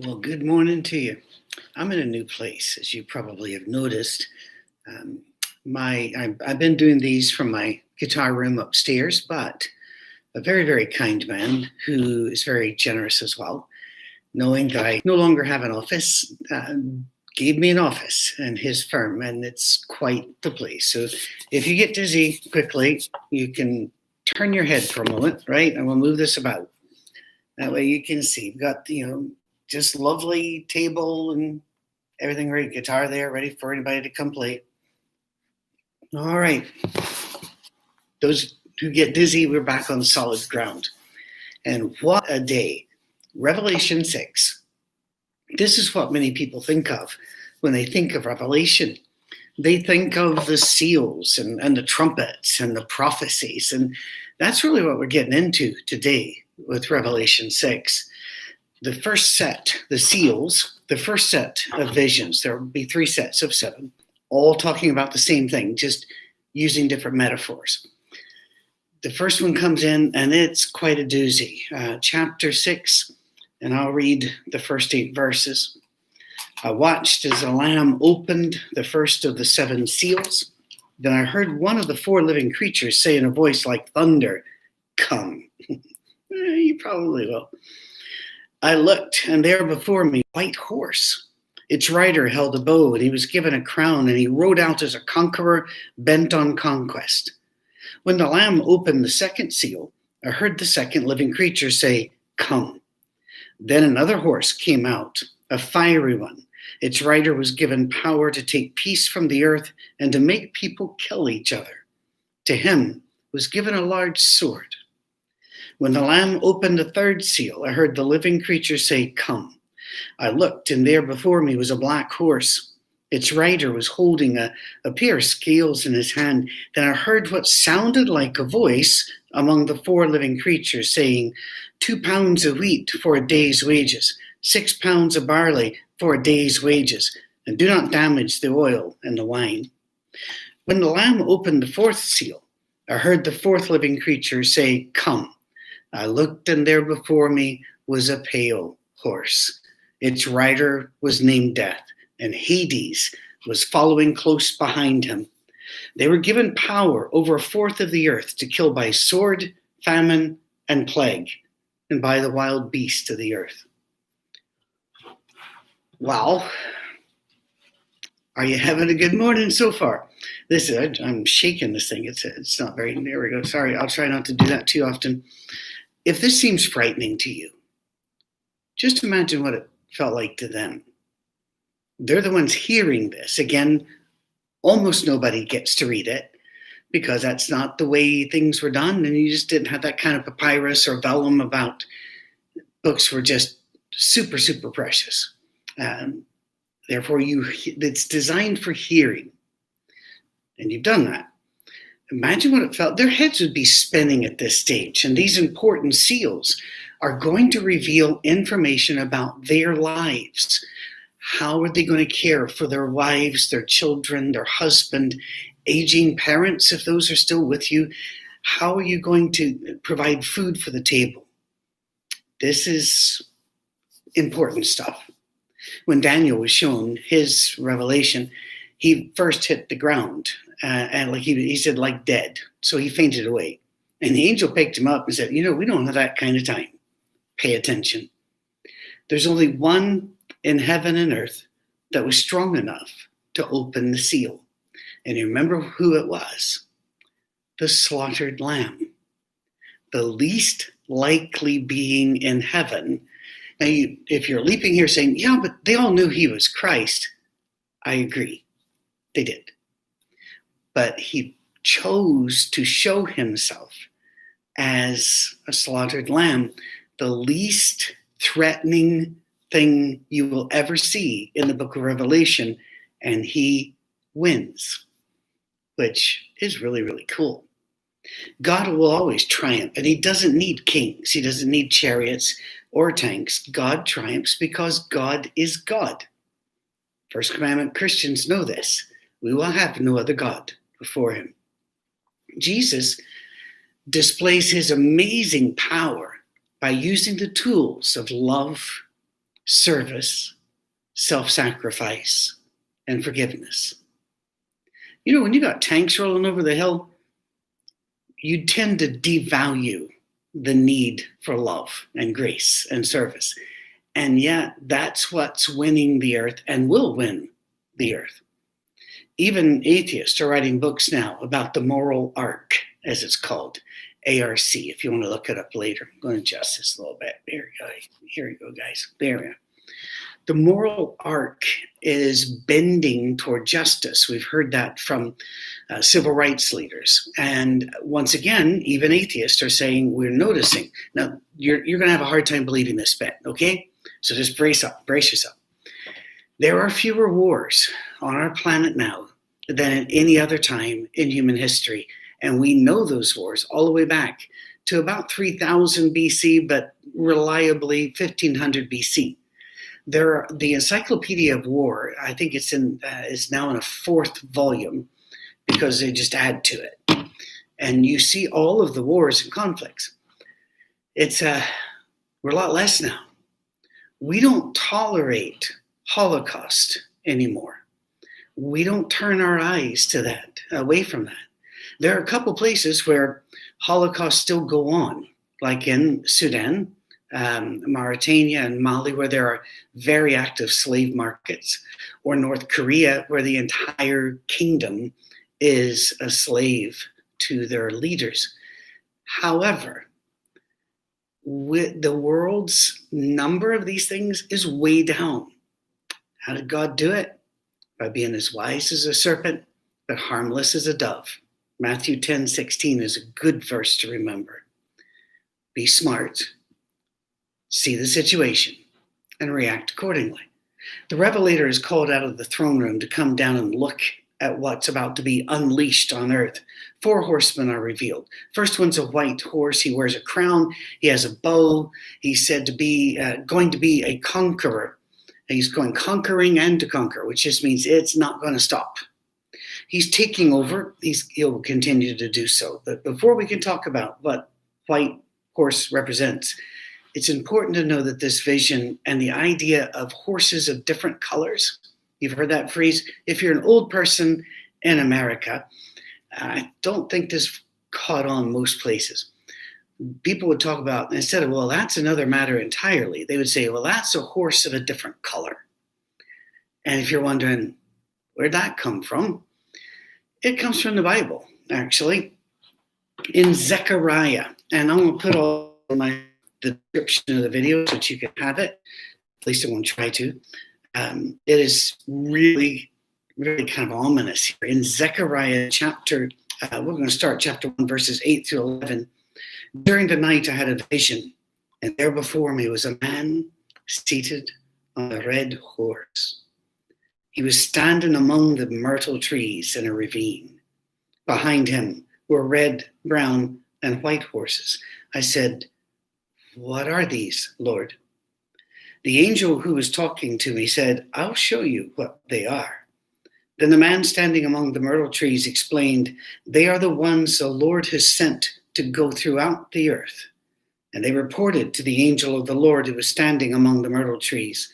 Well, good morning to you. I'm in a new place, as you probably have noticed. Um, my I've, I've been doing these from my guitar room upstairs, but a very very kind man who is very generous as well, knowing that I no longer have an office, uh, gave me an office and his firm, and it's quite the place. So if you get dizzy quickly, you can turn your head for a moment, right? And we'll move this about. That way you can see. We've got you know just lovely table and everything ready. Guitar there, ready for anybody to come play. All right. Those who get dizzy, we're back on solid ground. And what a day. Revelation 6. This is what many people think of when they think of Revelation. They think of the seals and, and the trumpets and the prophecies. And that's really what we're getting into today with Revelation 6 the first set, the seals, the first set of visions, there will be three sets of seven, all talking about the same thing, just using different metaphors. The first one comes in, and it's quite a doozy. Uh, chapter six, and I'll read the first eight verses. I watched as a lamb opened the first of the seven seals. Then I heard one of the four living creatures say in a voice like thunder, Come. Eh, you probably will. I looked, and there before me, white horse. Its rider held a bow, and he was given a crown, and he rode out as a conqueror bent on conquest. When the Lamb opened the second seal, I heard the second living creature say, Come. Then another horse came out, a fiery one. Its rider was given power to take peace from the earth and to make people kill each other. To him was given a large sword. When the Lamb opened the third seal, I heard the living creature say, Come. I looked, and there before me was a black horse. Its rider was holding a, a pair of scales in his hand. Then I heard what sounded like a voice among the four living creatures saying, Two pounds of wheat for a day's wages, six pounds of barley for a day's wages, and do not damage the oil and the wine. When the Lamb opened the fourth seal, I heard the fourth living creature say, Come. I looked, and there before me was a pale horse. Its rider was named Death, and Hades was following close behind him. They were given power over a fourth of the earth to kill by sword, famine, and plague, and by the wild beasts of the earth. Well, are you having a good morning so far? This is, I'm shaking this thing. It's it's not very. There we go. Sorry, I'll try not to do that too often if this seems frightening to you, just imagine what it felt like to them. They're the ones hearing this. Again, almost nobody gets to read it because that's not the way things were done. And you just didn't have that kind of papyrus or vellum about books were just super, super precious. Um, therefore, you it's designed for hearing. And you've done that. Imagine what it felt. Their heads would be spinning at this stage. And these important seals are going to reveal information about their lives. How are they going to care for their wives, their children, their husband, aging parents, if those are still with you? How are you going to provide food for the table? This is important stuff. When Daniel was shown his revelation, he first hit the ground uh, and like he, he said, like dead. So he fainted away. And the angel picked him up and said, You know, we don't have that kind of time. Pay attention. There's only one in heaven and earth that was strong enough to open the seal. And you remember who it was? The slaughtered lamb, the least likely being in heaven. Now, you, if you're leaping here saying, Yeah, but they all knew he was Christ, I agree. They did but he chose to show himself as a slaughtered lamb, the least threatening thing you will ever see in the book of Revelation, and he wins, which is really, really cool. God will always triumph, and he doesn't need kings, he doesn't need chariots or tanks. God triumphs because God is God. First commandment Christians know this. We will have no other God before him. Jesus displays his amazing power by using the tools of love, service, self sacrifice, and forgiveness. You know, when you got tanks rolling over the hill, you tend to devalue the need for love and grace and service. And yet, that's what's winning the earth and will win the earth. Even atheists are writing books now about the moral arc, as it's called, ARC, if you want to look it up later. I'm going to adjust this a little bit. There we go. Here we go, guys. There we go. The moral arc is bending toward justice. We've heard that from uh, civil rights leaders. And once again, even atheists are saying we're noticing. Now, you're, you're going to have a hard time believing this bet, okay? So just brace up, brace yourself. There are fewer wars on our planet now than at any other time in human history. And we know those wars all the way back to about 3000 BC, but reliably 1500 BC. There, are, the Encyclopedia of War, I think it's in, uh, is now in a fourth volume because they just add to it, and you see all of the wars and conflicts. It's uh, we're a lot less now. We don't tolerate Holocaust anymore. We don't turn our eyes to that, away from that. There are a couple places where Holocaust still go on, like in Sudan, um, Mauritania, and Mali, where there are very active slave markets, or North Korea, where the entire kingdom is a slave to their leaders. However, with the world's number of these things is way down. How did God do it? By being as wise as a serpent, but harmless as a dove. Matthew 10 16 is a good verse to remember. Be smart, see the situation, and react accordingly. The Revelator is called out of the throne room to come down and look at what's about to be unleashed on earth. Four horsemen are revealed. First one's a white horse. He wears a crown. He has a bow. He's said to be uh, going to be a conqueror. He's going conquering and to conquer, which just means it's not going to stop. He's taking over. He's, he'll continue to do so. But before we can talk about what white horse represents, it's important to know that this vision and the idea of horses of different colors, you've heard that phrase. If you're an old person in America, I don't think this caught on most places. People would talk about, instead of, well, that's another matter entirely, they would say, well, that's a horse of a different color. And if you're wondering, where'd that come from? It comes from the Bible, actually, in Zechariah. And I'm going to put all my the description of the video so that you can have it. At least I won't try to. Um, it is really, really kind of ominous here. In Zechariah chapter, uh, we're going to start chapter 1, verses 8 through 11. During the night, I had a vision, and there before me was a man seated on a red horse. He was standing among the myrtle trees in a ravine. Behind him were red, brown, and white horses. I said, what are these, Lord? The angel who was talking to me said, I'll show you what they are. Then the man standing among the myrtle trees explained, They are the ones the Lord has sent to go throughout the earth. And they reported to the angel of the Lord who was standing among the myrtle trees,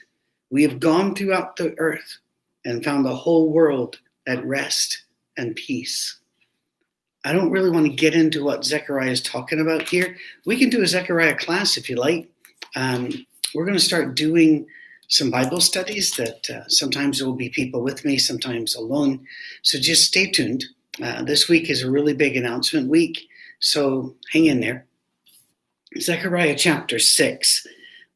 We have gone throughout the earth and found the whole world at rest and peace. I don't really want to get into what Zechariah is talking about here. We can do a Zechariah class if you like. Um, we're going to start doing some Bible studies that uh, sometimes there will be people with me, sometimes alone. So just stay tuned. Uh, this week is a really big announcement week, so hang in there. Zechariah chapter 6.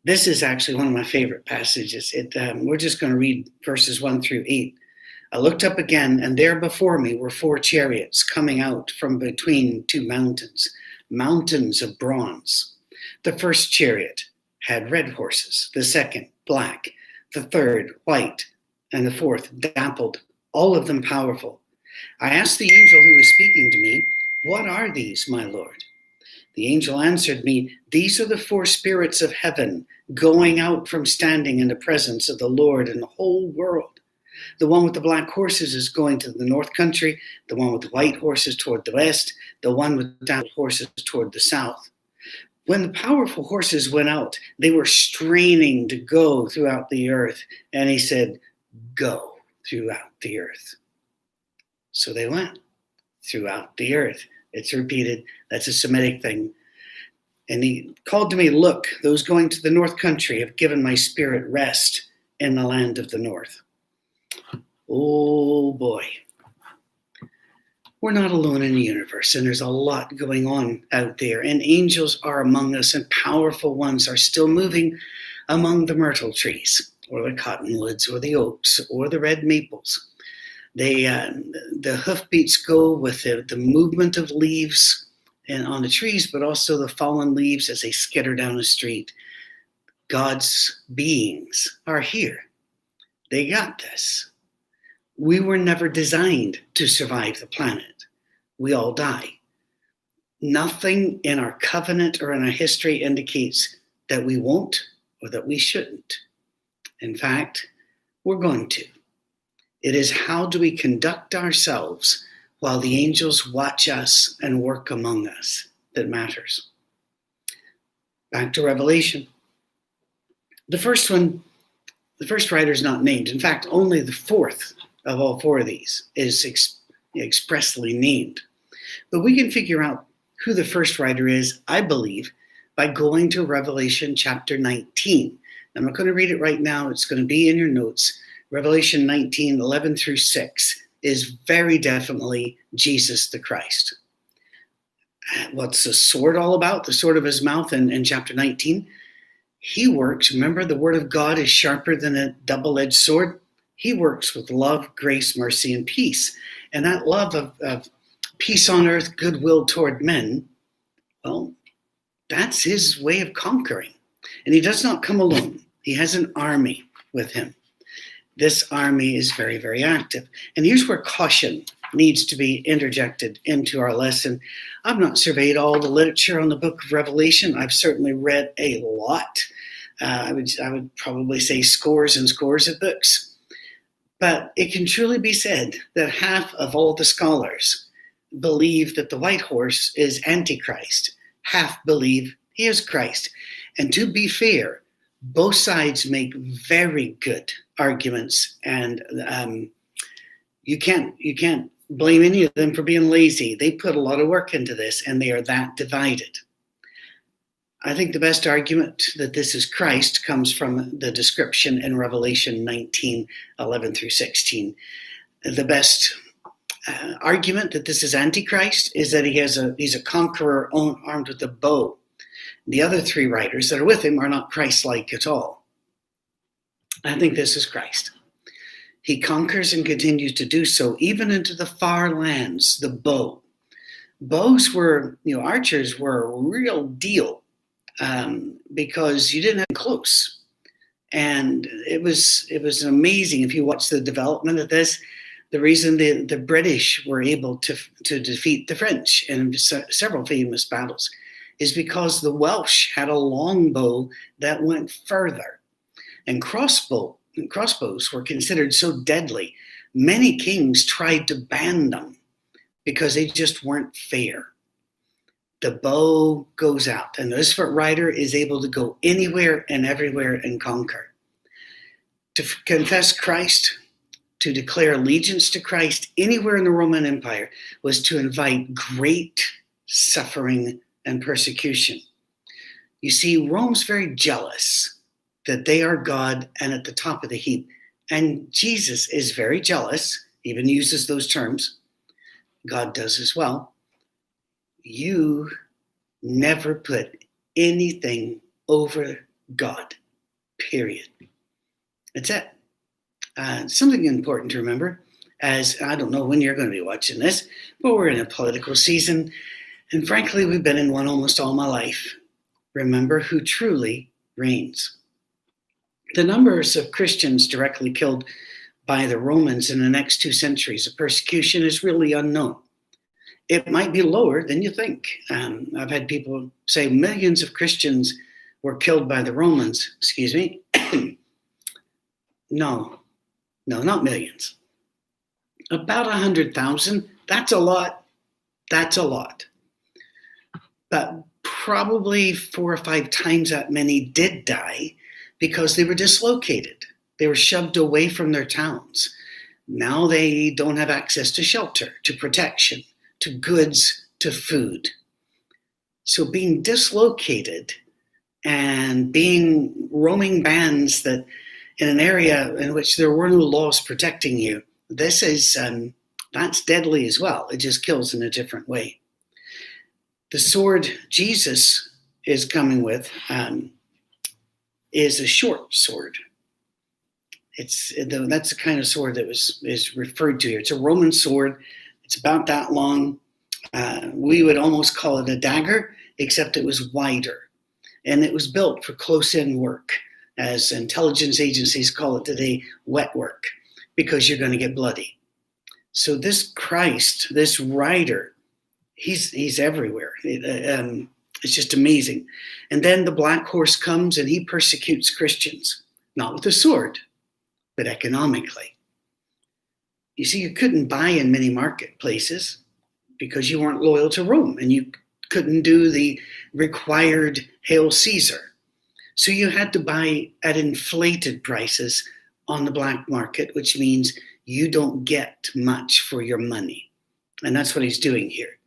This is actually one of my favorite passages. It, um, we're just going to read verses 1 through 8. I looked up again, and there before me were four chariots coming out from between two mountains, mountains of bronze. The first chariot had red horses, the second, black, the third, white, and the fourth, dappled, all of them powerful. I asked the angel who was speaking to me, What are these, my Lord? The angel answered me, These are the four spirits of heaven going out from standing in the presence of the Lord in the whole world. The one with the black horses is going to the north country, the one with the white horses toward the west, the one with the horses toward the south. when the powerful horses went out, they were straining to go throughout the earth. And he said, Go throughout the earth. So they went throughout the earth. It's repeated. That's a Semitic thing. And he called to me, Look, those going to the north country have given my spirit rest in the land of the north. Oh boy. We're not alone in the universe, and there's a lot going on out there. And angels are among us, and powerful ones are still moving among the myrtle trees, or the cottonwoods, or the oaks, or the red maples. They, uh, the hoofbeats go with the, the movement of leaves and on the trees, but also the fallen leaves as they skitter down the street. God's beings are here. They got this. We were never designed to survive the planet we all die. Nothing in our covenant or in our history indicates that we won't or that we shouldn't. In fact, we're going to. It is how do we conduct ourselves while the angels watch us and work among us that matters. Back to Revelation. The first one, the first writer is not named. In fact, only the fourth of all four of these is ex- expressly named. But we can figure out who the first writer is, I believe, by going to Revelation chapter 19. I'm not going to read it right now, it's going to be in your notes. Revelation 19, 11 through 6 is very definitely Jesus the Christ. What's the sword all about? The sword of his mouth in, in chapter 19. He works, remember, the word of God is sharper than a double edged sword. He works with love, grace, mercy, and peace. And that love of, of peace on earth, goodwill toward men, well, that's his way of conquering. And he does not come alone, he has an army with him. This army is very, very active. And here's where caution needs to be interjected into our lesson. I've not surveyed all the literature on the book of Revelation. I've certainly read a lot. Uh, I, would, I would probably say scores and scores of books. But it can truly be said that half of all the scholars believe that the white horse is Antichrist, half believe he is Christ. And to be fair, both sides make very good arguments, and um, you can't you can't blame any of them for being lazy. They put a lot of work into this, and they are that divided. I think the best argument that this is Christ comes from the description in Revelation 19 11 through 16. The best uh, argument that this is Antichrist is that he has a he's a conqueror armed with a bow. The other three writers that are with him are not Christ-like at all. I think this is Christ. He conquers and continues to do so, even into the far lands. The bow, bows were you know archers were a real deal um, because you didn't have close, and it was it was amazing if you watch the development of this the reason the, the British were able to, to defeat the French in several famous battles is because the Welsh had a longbow that went further. And crossbow crossbows were considered so deadly, many kings tried to ban them because they just weren't fair. The bow goes out, and the Isfat rider is able to go anywhere and everywhere and conquer. To f- confess Christ to declare allegiance to Christ anywhere in the Roman Empire was to invite great suffering and persecution. You see, Rome's very jealous that they are God and at the top of the heap. And Jesus is very jealous, even uses those terms. God does as well. You never put anything over God, period. That's it. Uh, something important to remember, as I don't know when you're going to be watching this, but we're in a political season, and frankly, we've been in one almost all my life. Remember who truly reigns. The numbers of Christians directly killed by the Romans in the next two centuries of persecution is really unknown. It might be lower than you think. Um, I've had people say millions of Christians were killed by the Romans. Excuse me. no, no, not millions. About 100,000. That's a lot. That's a lot. But probably four or five times that many did die because they were dislocated. They were shoved away from their towns. Now they don't have access to shelter, to protection, to goods, to food. So being dislocated and being roaming bands that in an area in which there were no laws protecting you, this is um, that's deadly as well. It just kills in a different way. The sword Jesus is coming with um, is a short sword. It's that's the kind of sword that was is referred to here. It's a Roman sword. It's about that long. Uh, we would almost call it a dagger, except it was wider, and it was built for close-in work, as intelligence agencies call it today, wet work, because you're going to get bloody. So this Christ, this rider, he's he's everywhere. It, uh, um, it's just amazing. And then the black horse comes and he persecutes Christians, not with a sword, but economically. You see, you couldn't buy in many marketplaces because you weren't loyal to Rome and you couldn't do the required Hail Caesar. So you had to buy at inflated prices on the black market, which means you don't get much for your money. And that's what he's doing here.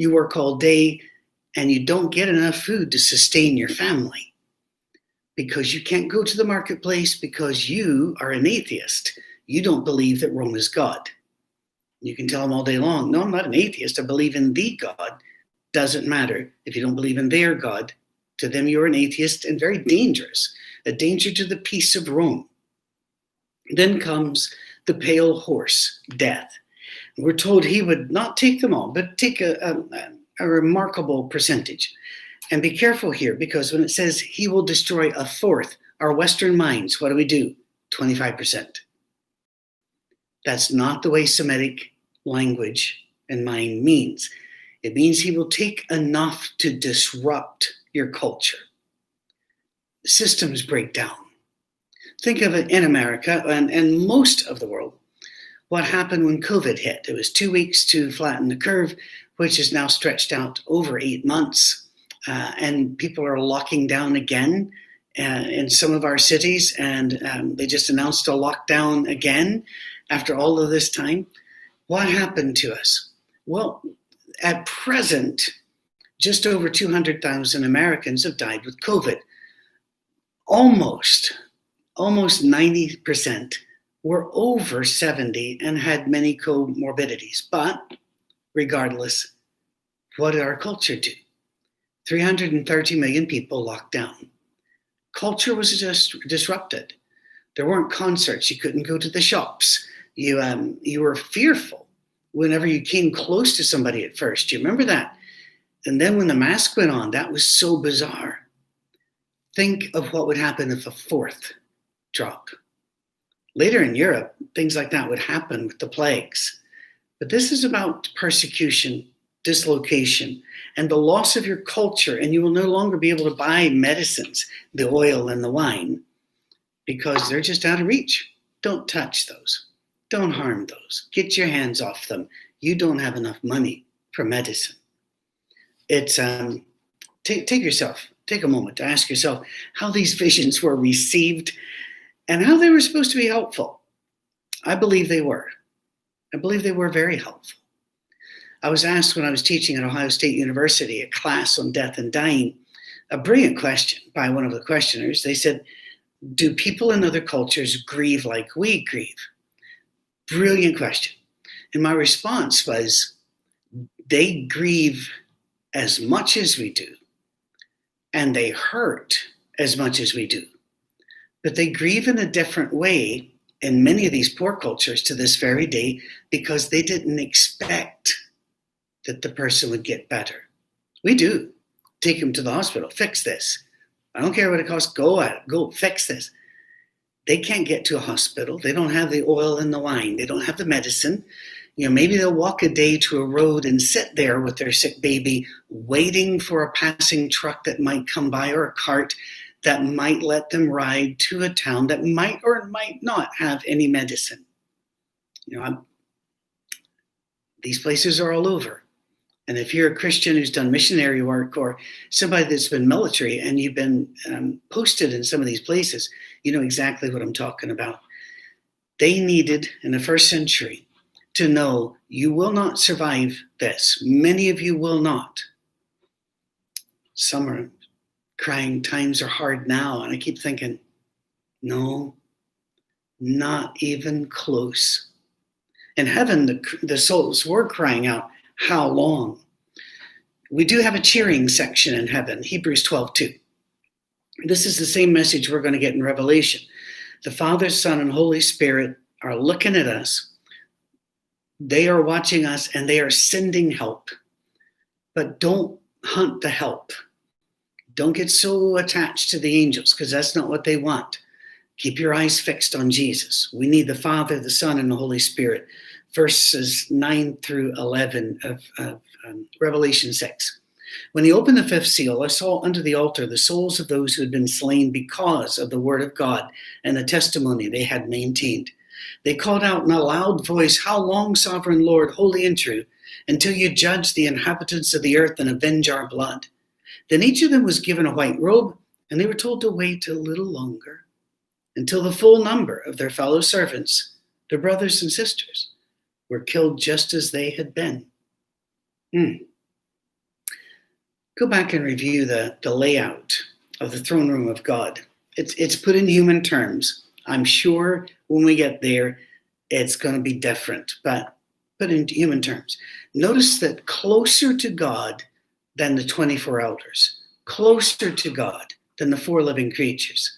You work all day and you don't get enough food to sustain your family because you can't go to the marketplace because you are an atheist. You don't believe that Rome is God. You can tell them all day long, no, I'm not an atheist. I believe in the God. Doesn't matter if you don't believe in their God. To them, you're an atheist and very dangerous, a danger to the peace of Rome. Then comes the pale horse, death. We're told he would not take them all, but take a, a, a remarkable percentage. And be careful here because when it says he will destroy a fourth, our Western minds, what do we do? 25%. That's not the way Semitic language and mind means. It means he will take enough to disrupt your culture. Systems break down. Think of it in America and, and most of the world. What happened when COVID hit? It was two weeks to flatten the curve which is now stretched out over eight months. Uh, and people are locking down again uh, in some of our cities, and um, they just announced a lockdown again after all of this time. What happened to us? Well, at present, just over 200,000 Americans have died with COVID. Almost, almost 90% were over 70 and had many comorbidities. But regardless. What did our culture do? 330 million people locked down. Culture was just disrupted. There weren't concerts. You couldn't go to the shops. You, um, you were fearful whenever you came close to somebody at first. Do you remember that? And then when the mask went on, that was so bizarre. Think of what would happen if a fourth drop. Later in Europe, things like that would happen with the plagues. But this is about persecution, dislocation, and the loss of your culture. And you will no longer be able to buy medicines, the oil and the wine, because they're just out of reach. Don't touch those. Don't harm those. Get your hands off them. You don't have enough money for medicine. It's um, take take yourself take a moment to ask yourself how these visions were received and how they were supposed to be helpful. I believe they were. I believe they were very helpful. I was asked when I was teaching at Ohio State University a class on death and dying a brilliant question by one of the questioners. They said, Do people in other cultures grieve like we grieve? Brilliant question. And my response was, They grieve as much as we do, and they hurt as much as we do. But they grieve in a different way in many of these poor cultures to this very day because they didn't expect that the person would get better. We do. Take him to the hospital, fix this. I don't care what it costs, go at it, go fix this. They can't get to a hospital. They don't have the oil and the wine. They don't have the medicine. You know, maybe they'll walk a day to a road and sit there with their sick baby, waiting for a passing truck that might come by or a cart that might let them ride to a town that might or might not have any medicine. You know, I'm, these places are all over. And if you're a Christian who's done missionary work or somebody that's been military and you've been um, posted in some of these places, you know exactly what I'm talking about. They needed in the first century to know you will not survive this. Many of you will not. Some are crying, times are hard now. And I keep thinking, no, not even close. In heaven, the, the souls were crying out, How long? We do have a cheering section in heaven, Hebrews 12 2. This is the same message we're going to get in Revelation. The Father, Son, and Holy Spirit are looking at us. They are watching us and they are sending help. But don't hunt the help. Don't get so attached to the angels because that's not what they want. Keep your eyes fixed on Jesus. We need the Father, the Son, and the Holy Spirit. Verses 9 through 11 of, of um, Revelation 6. When he opened the fifth seal, I saw under the altar the souls of those who had been slain because of the word of God and the testimony they had maintained. They called out in a loud voice, How long, sovereign Lord, holy and true, until you judge the inhabitants of the earth and avenge our blood? Then each of them was given a white robe, and they were told to wait a little longer until the full number of their fellow servants, their brothers and sisters, were killed just as they had been. Hmm. Go back and review the, the layout of the throne room of God. It's, it's put in human terms. I'm sure when we get there, it's going to be different, but put in human terms. Notice that closer to God than the 24 elders, closer to God than the four living creatures,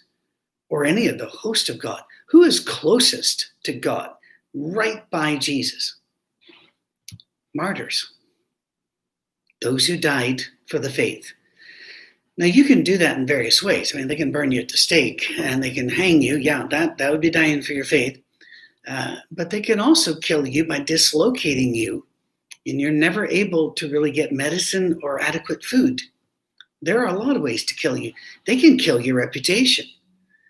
or any of the host of God. Who is closest to God? Right by Jesus. Martyrs, those who died for the faith. Now you can do that in various ways. I mean, they can burn you at the stake and they can hang you. Yeah, that that would be dying for your faith. Uh, but they can also kill you by dislocating you and you're never able to really get medicine or adequate food. There are a lot of ways to kill you. They can kill your reputation.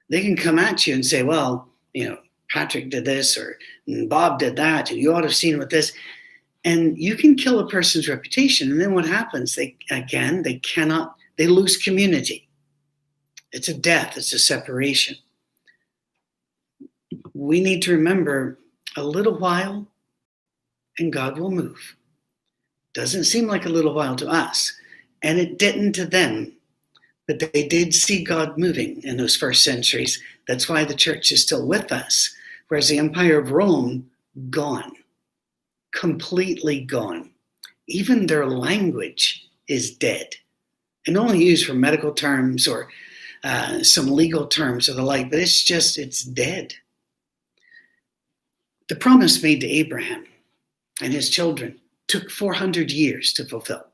They can come at you and say, well, you know, Patrick did this or mm, Bob did that, and you ought to have seen with this. And you can kill a person's reputation. And then what happens? They again, they cannot, they lose community. It's a death, it's a separation. We need to remember a little while and God will move. Doesn't seem like a little while to us, and it didn't to them. But they did see God moving in those first centuries. That's why the church is still with us, whereas the Empire of Rome, gone, completely gone. Even their language is dead and only used for medical terms or uh, some legal terms or the like, but it's just, it's dead. The promise made to Abraham and his children took 400 years to fulfill.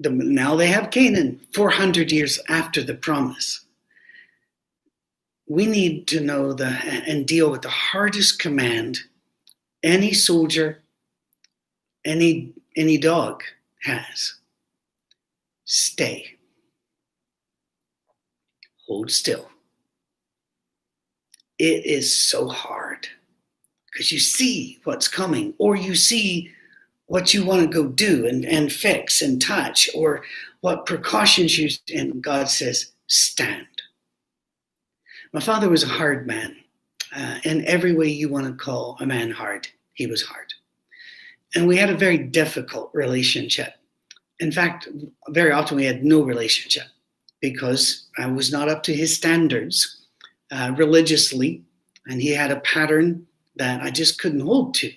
The, now they have Canaan 400 years after the promise. We need to know the and deal with the hardest command any soldier, any any dog has. Stay. Hold still. It is so hard because you see what's coming or you see what you want to go do and, and fix and touch or what precautions you and god says stand. My father was a hard man uh, in every way you want to call a man hard he was hard. And we had a very difficult relationship. In fact very often we had no relationship because i was not up to his standards uh, religiously and he had a pattern that I just couldn't hold to.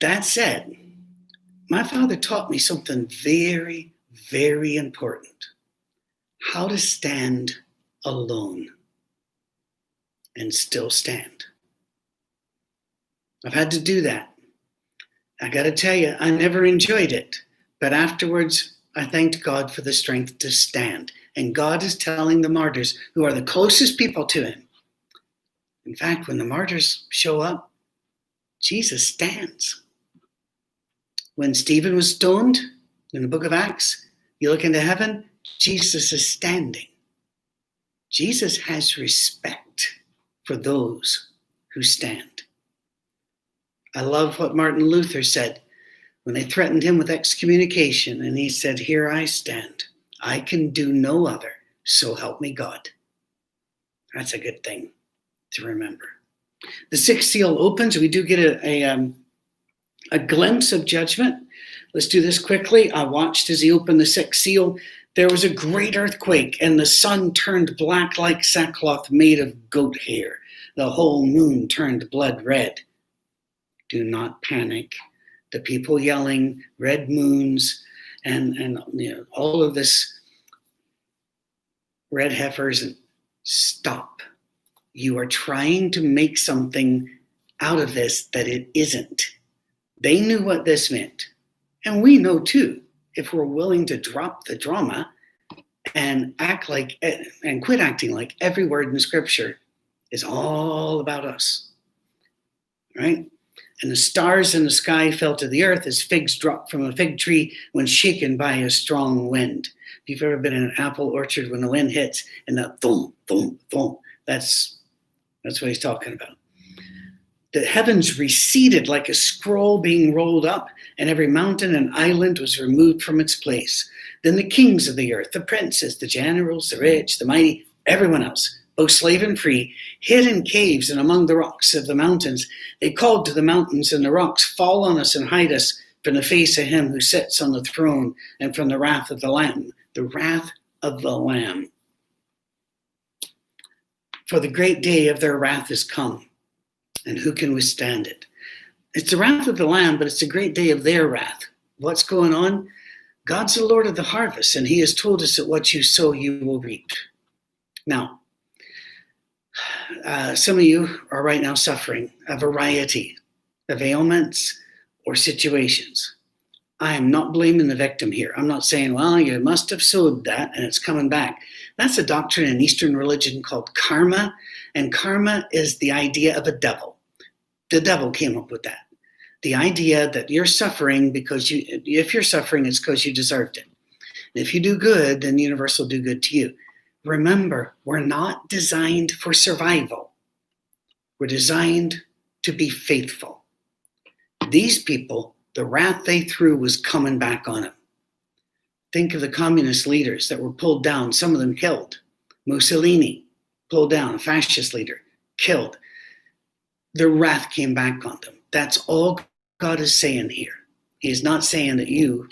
That said, my father taught me something very, very important how to stand alone and still stand. I've had to do that. I got to tell you, I never enjoyed it. But afterwards, I thanked God for the strength to stand. And God is telling the martyrs, who are the closest people to Him, in fact, when the martyrs show up, Jesus stands. When Stephen was stoned in the book of Acts, you look into heaven, Jesus is standing. Jesus has respect for those who stand. I love what Martin Luther said when they threatened him with excommunication, and he said, Here I stand. I can do no other. So help me God. That's a good thing to remember. The sixth seal opens. We do get a, a, um, a glimpse of judgment. Let's do this quickly. I watched as he opened the sixth seal. There was a great earthquake, and the sun turned black like sackcloth made of goat hair. The whole moon turned blood red. Do not panic. The people yelling, red moons, and, and you know, all of this red heifers, and stop. You are trying to make something out of this that it isn't. They knew what this meant. And we know too if we're willing to drop the drama and act like and quit acting like every word in scripture is all about us right and the stars in the sky fell to the earth as figs drop from a fig tree when shaken by a strong wind if you've ever been in an apple orchard when the wind hits and that thump, thump, thump, that's that's what he's talking about the heavens receded like a scroll being rolled up, and every mountain and island was removed from its place. Then the kings of the earth, the princes, the generals, the rich, the mighty, everyone else, both slave and free, hid in caves and among the rocks of the mountains. They called to the mountains and the rocks, Fall on us and hide us from the face of him who sits on the throne and from the wrath of the Lamb. The wrath of the Lamb. For the great day of their wrath is come and who can withstand it? It's the wrath of the Lamb, but it's the great day of their wrath. What's going on? God's the Lord of the harvest, and He has told us that what you sow, you will reap. Now, uh, some of you are right now suffering a variety of ailments or situations. I am not blaming the victim here. I'm not saying, well, you must have sowed that and it's coming back. That's a doctrine in Eastern religion called karma, and karma is the idea of a devil. The devil came up with that. The idea that you're suffering because you, if you're suffering, it's because you deserved it. And if you do good, then the universe will do good to you. Remember, we're not designed for survival. We're designed to be faithful. These people, the wrath they threw was coming back on them. Think of the communist leaders that were pulled down, some of them killed. Mussolini, pulled down, a fascist leader, killed. The wrath came back on them. That's all God is saying here. He is not saying that you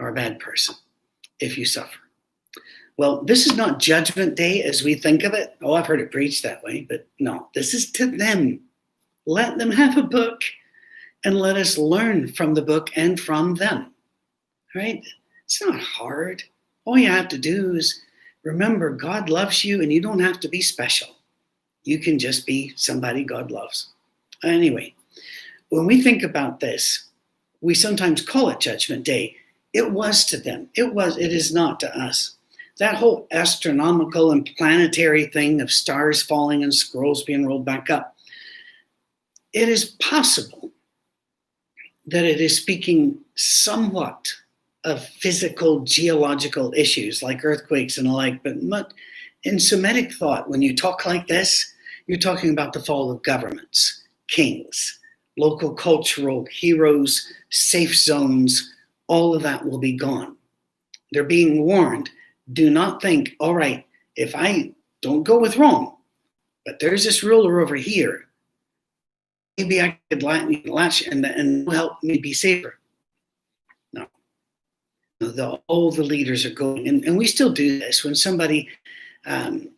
are a bad person if you suffer. Well, this is not judgment day as we think of it. Oh, I've heard it preached that way, but no, this is to them. Let them have a book and let us learn from the book and from them. Right? It's not hard. All you have to do is remember God loves you and you don't have to be special. You can just be somebody God loves. Anyway, when we think about this, we sometimes call it Judgment Day. It was to them. It was, it is not to us. That whole astronomical and planetary thing of stars falling and scrolls being rolled back up, it is possible that it is speaking somewhat of physical geological issues like earthquakes and the like. But in Semitic thought, when you talk like this, you're talking about the fall of governments, kings, local cultural heroes, safe zones, all of that will be gone. They're being warned. Do not think, all right, if I don't go with wrong, but there's this ruler over here, maybe I could latch and, and help me be safer the, all the leaders are going, and, and we still do this when somebody um,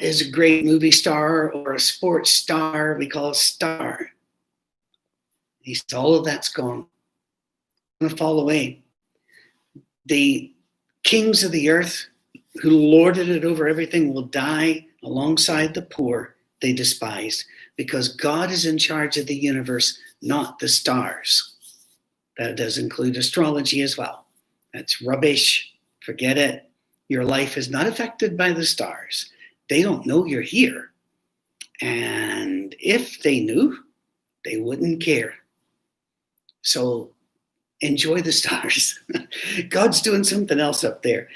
is a great movie star or a sports star, we call a star. He's all of that's gone, going to fall away. The kings of the earth who lorded it over everything will die alongside the poor they despised because God is in charge of the universe, not the stars. That does include astrology as well. That's rubbish. Forget it. Your life is not affected by the stars. They don't know you're here. And if they knew, they wouldn't care. So enjoy the stars. God's doing something else up there.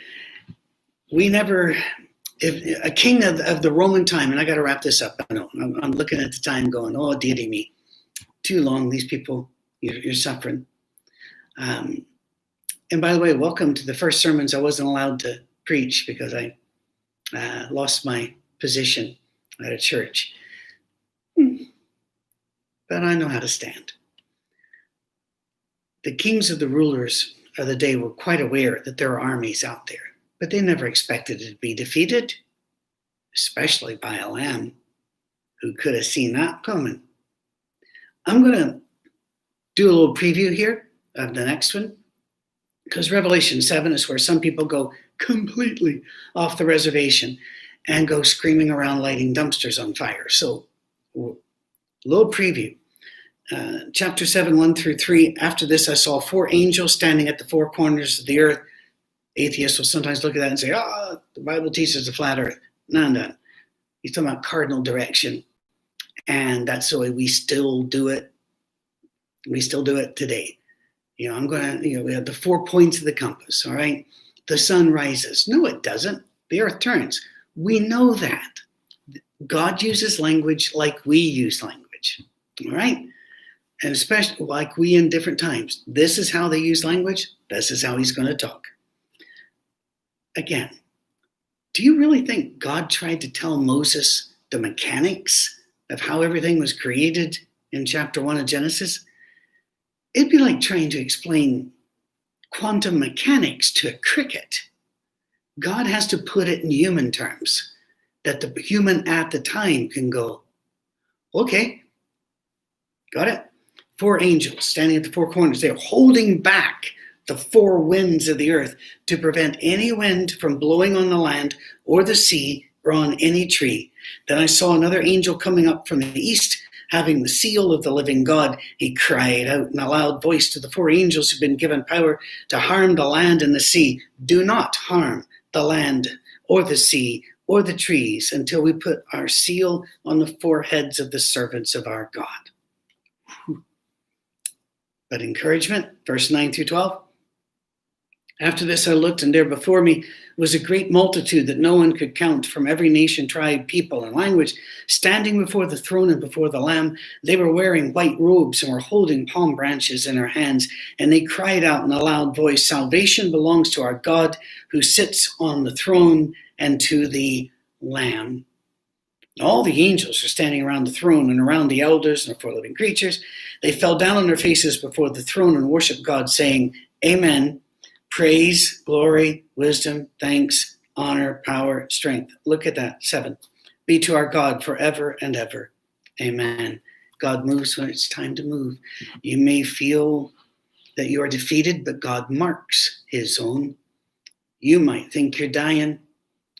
We never, if a king of, of the Roman time, and I got to wrap this up. I know I'm, I'm, looking at the time going, oh, deity me. Too long, these people, you're, you're suffering. Um, and by the way, welcome to the first sermons I wasn't allowed to preach because I uh, lost my position at a church. But I know how to stand. The kings of the rulers of the day were quite aware that there are armies out there, but they never expected to be defeated, especially by a lamb who could have seen that coming. I'm going to do a little preview here of the next one because Revelation 7 is where some people go completely off the reservation and go screaming around lighting dumpsters on fire. So, little preview. Uh, chapter 7, 1 through 3. After this, I saw four angels standing at the four corners of the earth. Atheists will sometimes look at that and say, ah, oh, the Bible teaches a flat earth. No, no. He's talking about cardinal direction. And that's the way we still do it. We still do it today. You know, I'm going to, you know, we have the four points of the compass, all right? The sun rises. No, it doesn't. The earth turns. We know that. God uses language like we use language, all right? And especially like we in different times. This is how they use language. This is how he's going to talk. Again, do you really think God tried to tell Moses the mechanics of how everything was created in chapter one of Genesis? It'd be like trying to explain quantum mechanics to a cricket. God has to put it in human terms that the human at the time can go, okay, got it. Four angels standing at the four corners. They're holding back the four winds of the earth to prevent any wind from blowing on the land or the sea or on any tree. Then I saw another angel coming up from the east having the seal of the living God, he cried out in a loud voice to the four angels who'd been given power to harm the land and the sea Do not harm the land or the sea or the trees until we put our seal on the foreheads of the servants of our God. But encouragement, verse 9 through 12. After this, I looked, and there before me was a great multitude that no one could count from every nation, tribe, people, and language, standing before the throne and before the Lamb. They were wearing white robes and were holding palm branches in their hands, and they cried out in a loud voice Salvation belongs to our God who sits on the throne and to the Lamb. All the angels were standing around the throne and around the elders and the four living creatures. They fell down on their faces before the throne and worshiped God, saying, Amen praise, glory, wisdom, thanks, honor, power, strength. Look at that. Seven. Be to our God forever and ever. Amen. God moves when it's time to move. You may feel that you are defeated, but God marks his own. You might think you're dying,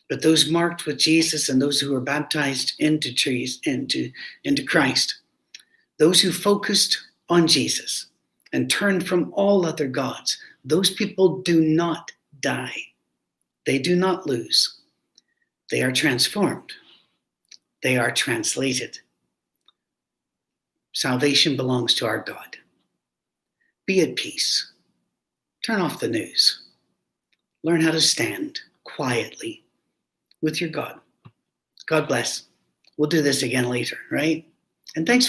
but those marked with Jesus and those who were baptized into trees, into, into Christ, those who focused on Jesus and turned from all other gods, those people do not die. They do not lose. They are transformed. They are translated. Salvation belongs to our God. Be at peace. Turn off the news. Learn how to stand quietly with your God. God bless. We'll do this again later, right? And thanks